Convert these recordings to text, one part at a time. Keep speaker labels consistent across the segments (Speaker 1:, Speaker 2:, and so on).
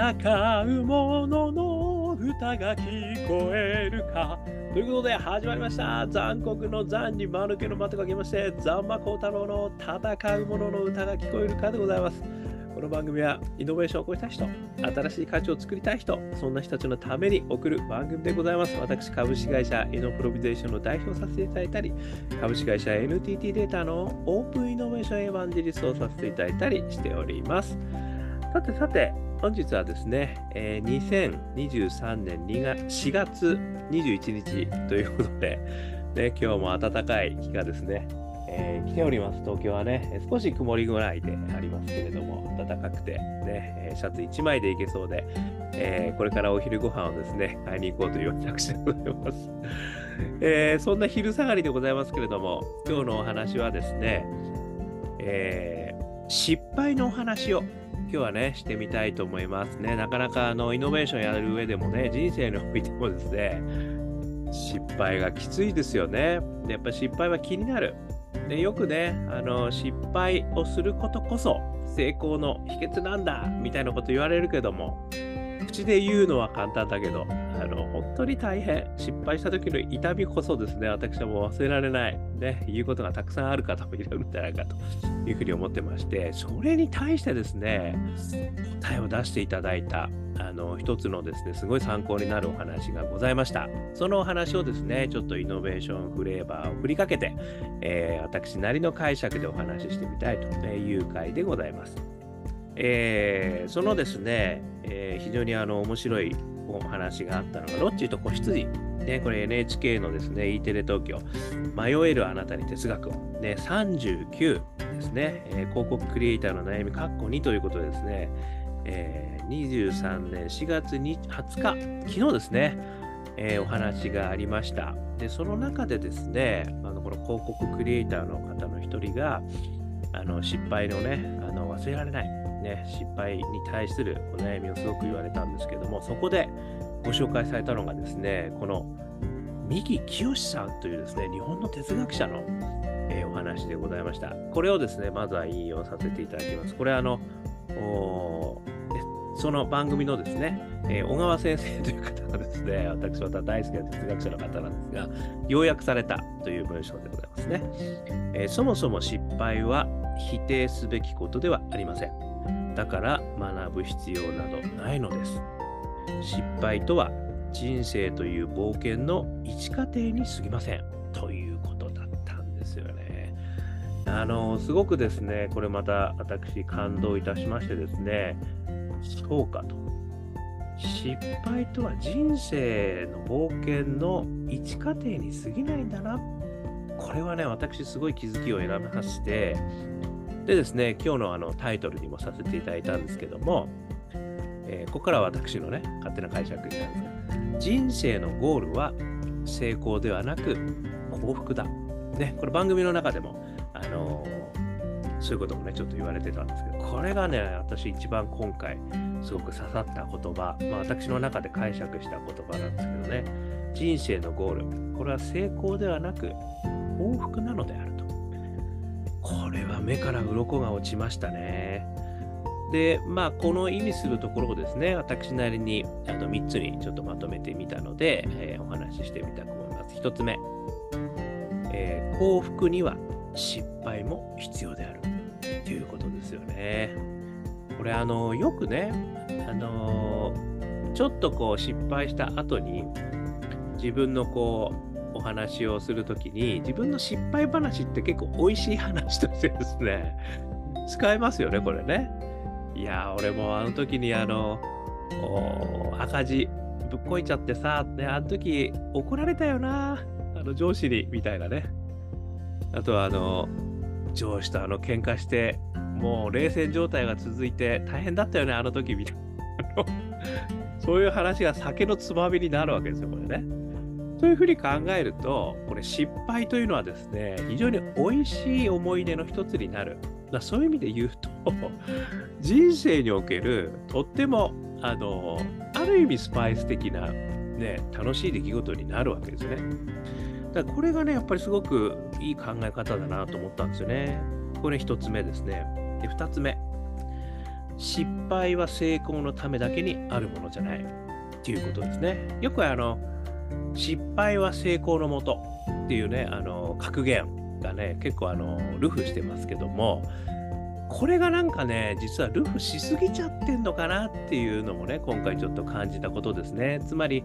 Speaker 1: 戦う者のの歌が聞こえるか。ということで始まりました。残酷の残に間抜けの間とかけまして、ザンマコウタロウの戦う者の歌が聞こえるかでございます。この番組はイノベーションを起こした人、新しい価値を作りたい人、そんな人たちのために送る番組でございます。私、株式会社イノプロビゼーションの代表させていただいたり、株式会社 NTT データのオープンイノベーションエヴァンジリストをさせていただいたりしております。さてさて、本日はですね、えー2023年2月4月21日ということで、ね、今日も暖かい日がですね、えー来ております。東京はね、少し曇りぐらいでありますけれども、暖かくて、ね、シャツ1枚でいけそうで、えーこれからお昼ご飯をですね、買いに行こうという私でございます。えーそんな昼下がりでございますけれども、今日のお話はですね、え失敗のお話を今日はね、してみたいと思いますね。なかなかあのイノベーションやる上でもね、人生においてもですね、失敗がきついですよね。でやっぱ失敗は気になる。でよくね、あの失敗をすることこそ成功の秘訣なんだみたいなこと言われるけども、口で言うのは簡単だけど、あの本当に大変。失敗した時の痛みこそですね、私はもう忘れられない。ね、言うことがたくさんある方もいるんじゃないかというふうに思ってまして、それに対してですね、答えを出していただいた、あの一つのですね、すごい参考になるお話がございました。そのお話をですね、ちょっとイノベーションフレーバーを振りかけて、えー私なりの解釈でお話ししてみたいという回でございます。えーそのですね、えー非常にあの面白いお話があったのが、ロッチと子羊。ね、これ NHK のですね、E テレ東京、迷えるあなたに哲学を、ね、39ですね、えー広告クリエイターの悩み、カッコ2ということでですね、えー23年4月20日、昨日ですね、えーお話がありました。で、その中でですね、あのこの広告クリエイターの方の一人が、あの失敗のね、あの忘れられない、ね、失敗に対するお悩みをすごく言われたんですけども、そこでご紹介されたのがですね、この三木清さんというですね、日本の哲学者の、えお話でございました。これをですね、まずは引用させていただきます。これあの、おその番組のですね、えー小川先生という方がですね、私また大好きな哲学者の方なんですが、要約されたという文章でございますね。えーそもそも失敗は否定すべきことではありません。だから学ぶ必要などないのです。失敗とは人生という冒険の一過程に過ぎません。ということだったんですよね。あの、すごくですね、これまた私感動いたしましてですね、そうかと。失敗とは人生の冒険の一過程に過ぎないんだな。これはね、私すごい気づきを選びまして、でですね、今日のあのタイトルにもさせていただいたんですけども、えーここからは私のね、勝手な解釈になるんですが、人生のゴールは成功ではなく幸福だ。ね、これ番組の中でも、あのーそういうこともね、ちょっと言われてたんですけど、これがね、私一番今回、すごく刺さった言葉、まあ私の中で解釈した言葉なんですけどね、人生のゴール、これは成功ではなく幸福なのである。これは目から鱗が落ちましたね。で、まあ、この意味するところをですね、私なりにあの3つにちょっとまとめてみたので、えーお話ししてみたく思います。1つ目、えー幸福には失敗も必要であるということですよね。これ、あの、よくね、あのちょっとこう失敗した後に自分のこうお話をするときに自分の失敗話って結構美味しい話としてですね使えますよねこれね。いやー俺もあの時にあのお赤字ぶっこいちゃってさ、ね、あの時怒られたよなあの上司にみたいなね。あとはあの上司とあの喧嘩してもう冷戦状態が続いて大変だったよねあの時みたいな。そういう話が酒のつまみになるわけですよこれねそういうふうに考えると、これ失敗というのはですね、非常に美味しい思い出の一つになる。だそういう意味で言うと、人生におけるとっても、あの、ある意味スパイス的な、ね、楽しい出来事になるわけですね。だからこれがね、やっぱりすごくいい考え方だなと思ったんですよね。これ一つ目ですね。で、二つ目。失敗は成功のためだけにあるものじゃないっていうことですね。よくあの、失敗は成功のもとっていうね、あの、格言がね、結構あの、ルフしてますけども、これがなんかね、実はルフしすぎちゃってんのかなっていうのもね、今回ちょっと感じたことですね。つまり、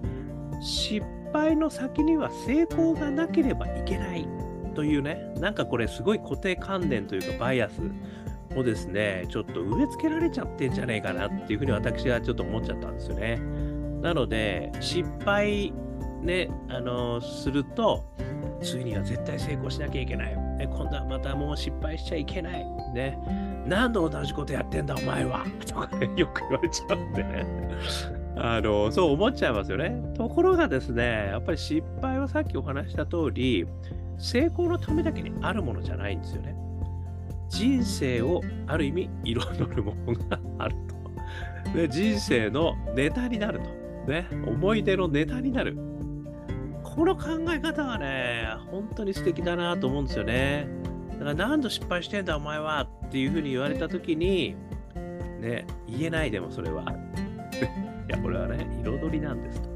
Speaker 1: 失敗の先には成功がなければいけないというね、なんかこれすごい固定観念というかバイアスをですね、ちょっと植え付けられちゃってんじゃねえかなっていうふうに私はちょっと思っちゃったんですよね。なので、失敗ね、あのすると、ついには絶対成功しなきゃいけない。ね、今度はまたもう失敗しちゃいけない。ね、何度同じことやってんだお前はとかね、よく言われちゃうんでね。あの、そう思っちゃいますよね。ところがですね、やっぱり失敗はさっきお話した通り、成功のためだけにあるものじゃないんですよね。人生をある意味彩るものがあると。で人生のネタになると。ね、思い出のネタになる。この考え方はね、本当に素敵だなと思うんですよね。だから何度失敗してんだお前はっていうふうに言われたときに、ね、言えないでもそれは。いや、これはね、彩りなんですと。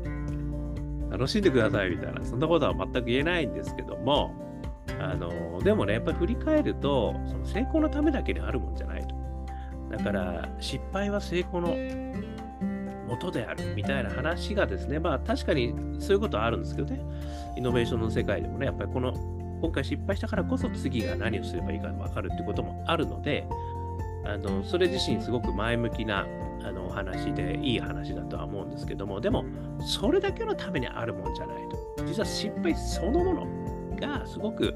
Speaker 1: 楽しんでくださいみたいな、そんなことは全く言えないんですけども、あのでもね、やっぱり振り返ると、その成功のためだけにあるもんじゃないと。だから、失敗は成功の元であるみたいな話がですね、まあ確かにそういうことはあるんですけどね、イノベーションの世界でもね、やっぱりこの今回失敗したからこそ次が何をすればいいか分かるってこともあるので、あのそれ自身すごく前向きなあのお話でいい話だとは思うんですけども、でもそれだけのためにあるもんじゃないと。実は失敗そのものがすごく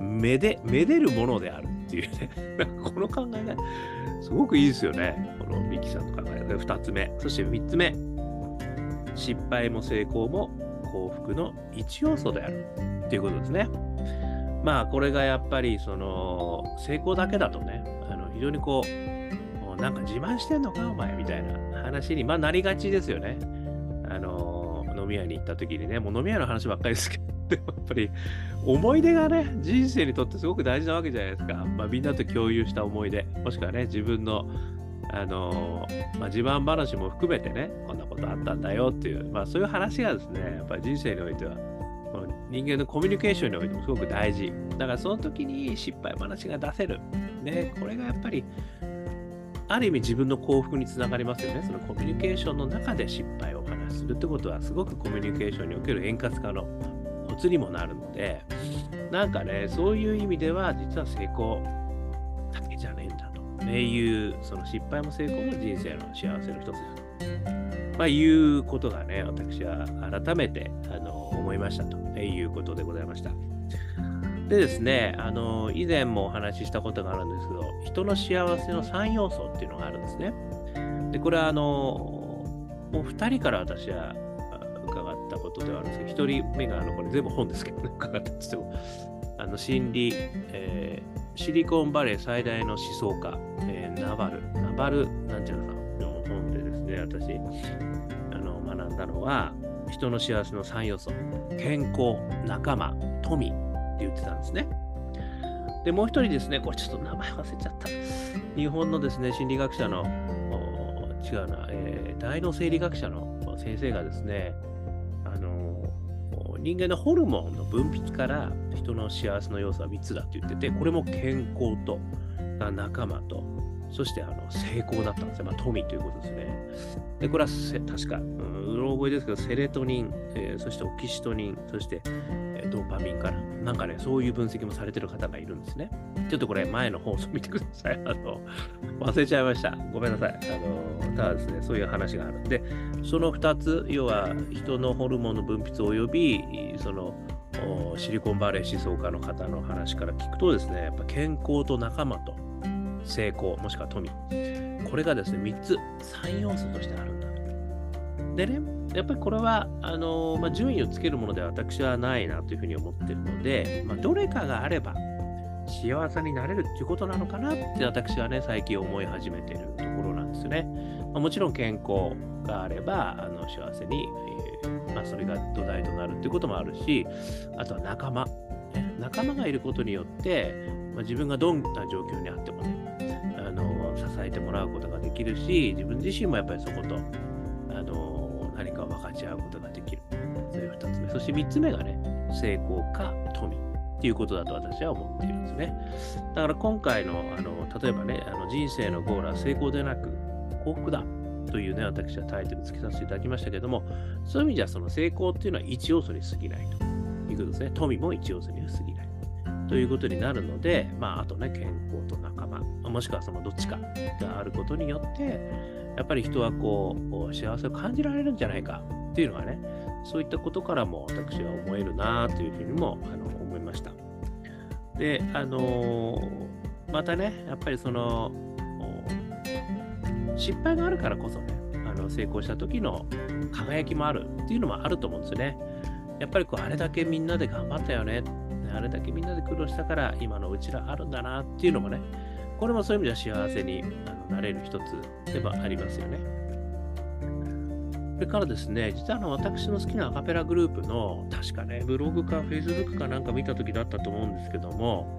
Speaker 1: めで、めでるものであるっていうね、この考えがすごくいいですよね。このミキさんの考えが2つ目。そして3つ目。失敗も成功も幸福の一要素であるっていうことですね。まあこれがやっぱりその成功だけだとね、あの非常にこう、なんか自慢してんのかお前みたいな話に、まあ、なりがちですよね。あの飲み屋に行った時にね、もう飲み屋の話ばっかりですけど、でもやっぱり思い出がね、人生にとってすごく大事なわけじゃないですか。まあ、みんなと共有した思い出、もしくはね、自分のあのまあ、自慢話も含めてね、こんなことあったんだよっていう、まあ、そういう話がですね、やっぱり人生においては人間のコミュニケーションにおいてもすごく大事。だからその時に失敗話が出せる。ね、これがやっぱり、ある意味自分の幸福につながりますよね。そのコミュニケーションの中で失敗を話するってことは、すごくコミュニケーションにおける円滑化のツにもなるので、なんかね、そういう意味では、実は成功だけじゃねえんだと。ね、いう、その失敗も成功も人生の幸せの一つだと。まあ、いうことがね、私は改めてあの思いましたということでございました。でですね、あの以前もお話ししたことがあるんですけど、人の幸せの3要素っていうのがあるんですね。で、これはあの、もう2人から私はったことではあるんですけど、1人目があの、これ全部本ですけどね、伺ったんですけど、あの心理、えー、シリコンバレー最大の思想家、えー、ナバル、ナバルなんちゃらさんの本でですね、私、あの学んだのは、人の幸せの3要素、健康、仲間、富って言ってたんですね。で、もう一人ですね、これちょっと名前忘れちゃった。日本のですね、心理学者の、違うな、えー、大脳生理学者の先生がですね、人間のホルモンの分泌から人の幸せの要素は3つだって言ってて、これも健康と仲間とそしてあの成功だったんですね。まあ、富ということですね。で、これは確か、うん、うろ覚えですけど、セレトニン、えー、そしてオキシトニン、そして、えー、ドーパミンから、なんかね、そういう分析もされてる方がいるんですね。ちょっとこれ、前の放送見てください。あの、忘れちゃいました。ごめんなさい。あの、ただですね、そういう話があるんで、その2つ、要は人のホルモンの分泌及び、その、シリコンバレー思想家の方の話から聞くとですね、やっぱ健康と仲間と、成功、もしくは富。これがですね、3つ、3要素としてあるんだと。でね、やっぱりこれは、あの、まあ、順位をつけるものでは私はないなというふうに思ってるので、まあ、どれかがあれば幸せになれるっていうことなのかなって私はね、最近思い始めてるところなんですね。まあ、もちろん健康があれば、あの幸せに、えー、まあ、それが土台となるっていうこともあるし、あとは仲間。仲間がいることによって、まあ、自分がどんな状況にあってもねあの、支えてもらうことができるし、自分自身もやっぱりそこと、あの分かち合うことができる。それが2つ目。そして3つ目がね、成功か富っていうことだと私は思っているんですね。だから今回の、あの例えばね、あの人生のゴールは成功でなく幸福だというね、私はタイトルつけさせていただきましたけども、そういう意味じゃその成功っていうのは一要素に過ぎないということですね。富も一要素に過ぎない。ということになるので、まあ、あとね、健康と仲間、もしくはそのどっちかがあることによって、やっぱり人はこう、幸せを感じられるんじゃないかっていうのはね、そういったことからも私は思えるなというふうにもあの思いました。で、あの、またね、やっぱりその、失敗があるからこそね、あの成功した時の輝きもあるっていうのもあると思うんですよね。やっぱりこうあれだけみんなで頑張ったよねあれだけみんなで苦労したから今のうちらあるんだなっていうのもね、これもそういう意味では幸せになれる一つではありますよね。それからですね、実はあの私の好きなアカペラグループの、確かね、ブログかフェイスブックかなんか見た時だったと思うんですけども、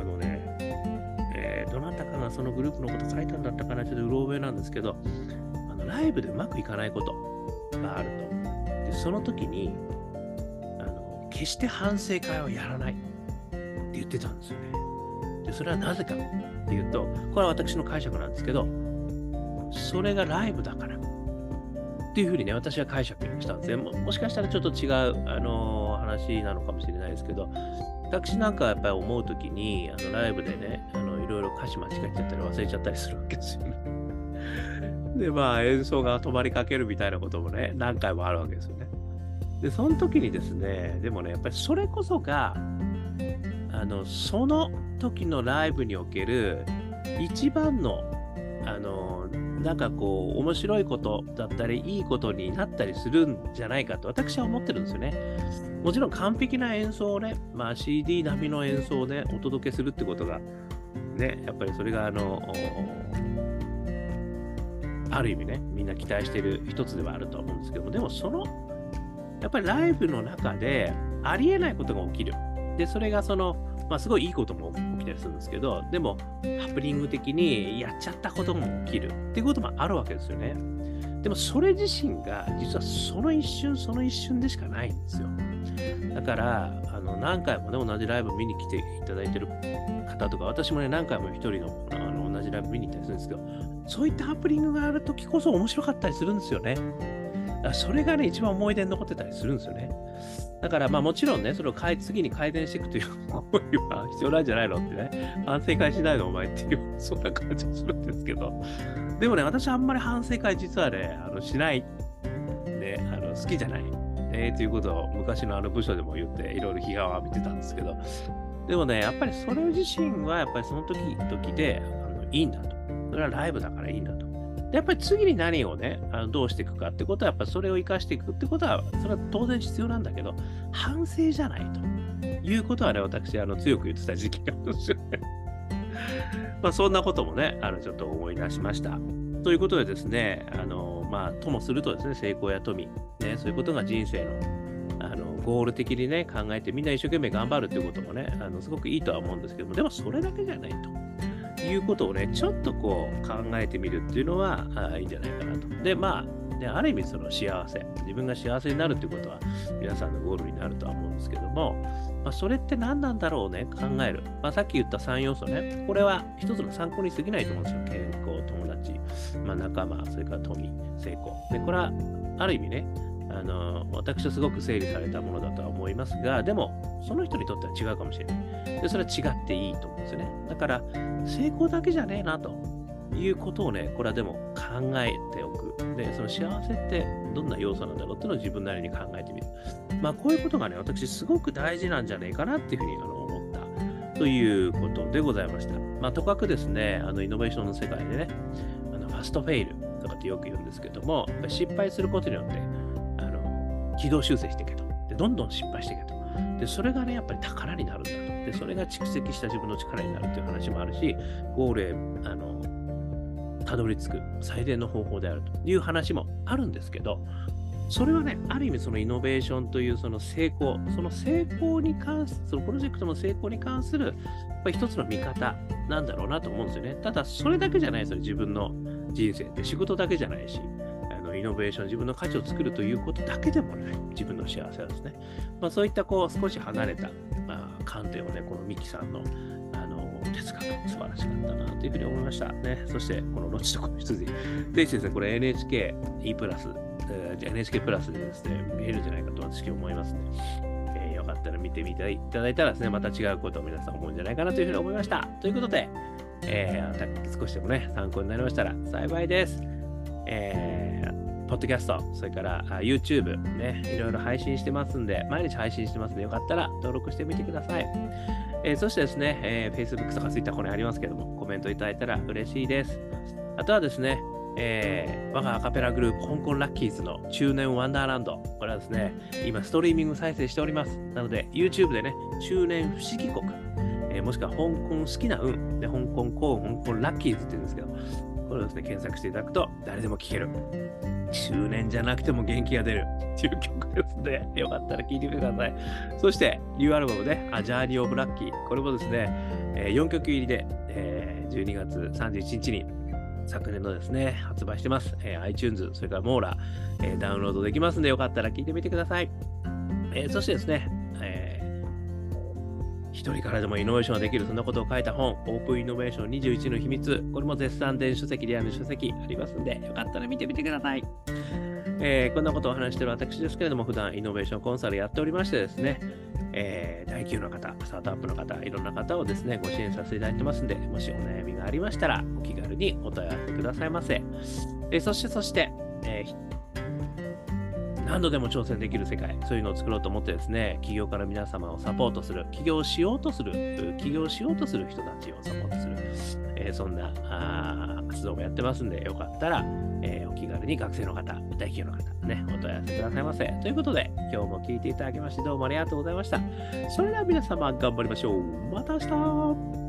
Speaker 1: あのね、えー、どなたかがそのグループのこと書いたんだったかな、ちょっとうろ覚えなんですけど、あのライブでうまくいかないことがあると。で、その時に、決して反省会をやらないって言ってたんですよね。それはなぜかっていうと、これは私の解釈なんですけど、それがライブだからっていうふうにね、私は解釈したんですね。ももしかしたらちょっと違う、あのー、話なのかもしれないですけど、私なんかやっぱり思うときに、あのライブでね、あのいろいろ歌詞間違えちゃったり忘れちゃったりするわけですよね。で、まあ演奏が止まりかけるみたいなこともね、何回もあるわけですよね。で、その時にですね、でもね、やっぱりそれこそが、あの、その時のライブにおける一番の、あの、なんかこう、面白いことだったり、いいことになったりするんじゃないかと私は思ってるんですよね。もちろん完璧な演奏をね、まあ CD 並みの演奏をね、お届けするってことが、ね、やっぱりそれがあの、ある意味ね、みんな期待してる一つではあると思うんですけども、でもそのやっぱりライブの中でありえないことが起きる。で、それがその、まあ、すごいいいことも起きたりするんですけど、でも、ハプニング的にやっちゃったことも起きるっていうこともあるわけですよね。でも、それ自身が実はその一瞬、その一瞬でしかないんですよ。だから、あの何回もね、同じライブ見に来ていただいてる方とか、私もね、何回も一人のあの同じライブ見に行ったりするんですけど、そういったハプニングがあるときこそ面白かったりするんですよね。それがね、一番思い出に残ってたりするんですよね。だから、まあもちろんね、それを次に改善していくという思いは 必要なんじゃないのってね、反省会しないのお前っていう、そんな感じするんですけど、でもね、私あんまり反省会実はね、あのしない、ね、あの好きじゃない、ね、ということを昔のあの部署でも言って、いろいろ批判を浴びてたんですけど、でもね、やっぱりそれ自身はやっぱりその時々であのいいんだと。それはライブだからいいんだと。やっぱり次に何をね、あのどうしていくかってことは、やっぱそれを生かしていくってことは、それは当然必要なんだけど、反省じゃないということはね、私、あの強く言ってた時期があるんですよね。まあそんなこともね、あのちょっと思い出しました。ということでですね、あのまあ、ともするとですね、成功や富、ね、そういうことが人生のあのゴール的にね、考えてみんな一生懸命頑張るっていうこともね、あのすごくいいとは思うんですけども、でもそれだけじゃないと。いうことをね、ちょっとこう考えてみるっていうのはあいいんじゃないかなと。で、まあ、ね、ある意味その幸せ、自分が幸せになるっていうことは皆さんのゴールになるとは思うんですけども、まあ、それって何なんだろうね、考える。まあ、さっき言った3要素ね、これは一つの参考に過ぎないと思うんですよ。健康、友達、まあ、仲間、それから富、成功。で、これはある意味ね、あの私はすごく整理されたものだとは思いますが、でも、その人にとっては違うかもしれない。で、それは違っていいと思うんですよね。だから、成功だけじゃねえなということをね、これはでも考えておく。で、その幸せってどんな要素なんだろうっていうのを自分なりに考えてみる。まあ、こういうことがね、私すごく大事なんじゃないかなっていうふうにあの思ったということでございました。まあ、とかくですね、あのイノベーションの世界でね、あのファストフェイルとかってよく言うんですけども、失敗することによって、軌道修正していけと。で、どんどん失敗していけと。で、それがね、やっぱり宝になるんだと。で、それが蓄積した自分の力になるという話もあるし、ゴールへ、あの、たどり着く最善の方法であるという話もあるんですけど、それはね、ある意味そのイノベーションというその成功、その成功に関する、そのプロジェクトの成功に関する、やっぱり一つの見方なんだろうなと思うんですよね。ただ、それだけじゃないですよ、自分の人生って仕事だけじゃないし、ノベーション、自分の価値を作るということだけでもない、自分の幸せはですね。まあ、そういったこう少し離れた、まあ、観点をね、このミキさんのあの哲学、素晴らしかったなというふうに思いましたね。そして、このロチとこの羊。ぜひですね、これ NHK E プラス、えー NHK プラスでですね、見えるんじゃないかと私は思いますね。えーよかったら見てみていただいたらですね、また違うことを皆さん思うんじゃないかなというふうに思いました。ということで、えー、少しでもね、参考になりましたら幸いです。えー、ポッドキャスト、それからあ YouTube ね、いろいろ配信してますんで、毎日配信してますんで、よかったら登録してみてください。えーそしてですね、えー Facebook とか Twitter ここにありますけども、コメントいただいたら嬉しいです。あとはですね、えー我がアカペラグループ、香港ラッキーズの中年ワンダーランド。これはですね、今ストリーミング再生しております。なので、YouTube でね、中年不思議国、えーもしくは香港好きな運、で香港幸運、香港ラッキーズって言うんですけど、これをですね、検索していただくと誰でも聴ける。中年じゃなくても元気が出るっていう曲ですので、よかったら聴いてみてください。そして、ニューアルバムね、A Journey of Lucky。これもですね、え4曲入りで、え12月31日に昨年のですね、発売してます。え iTunes、それからモーラ、えダウンロードできますんで、よかったら聴いてみてください。えそしてですね、一人からでもイノベーションができる、そんなことを書いた本、オープンイノベーション21の秘密。これも絶賛電子書籍、リアル書籍ありますんで、よかったら見てみてください。えーこんなことを話している私ですけれども、普段イノベーションコンサルやっておりましてですね、えー大企業の方、スタートアップの方、いろんな方をですね、ご支援させていただいてますんで、もしお悩みがありましたら、お気軽にお問い合わせくださいませ。えーそして、そして、えー何度でも挑戦できる世界、そういうのを作ろうと思ってですね、企業から皆様をサポートする、起業しようとする、起業しようとする人たちをサポートする、えーそんな活動もやってますんで、よかったら、えーお気軽に学生の方、大企業の方、ね、お問い合わせくださいませ。ということで、今日も聞いていただきまして、どうもありがとうございました。それでは皆様、頑張りましょう。また明日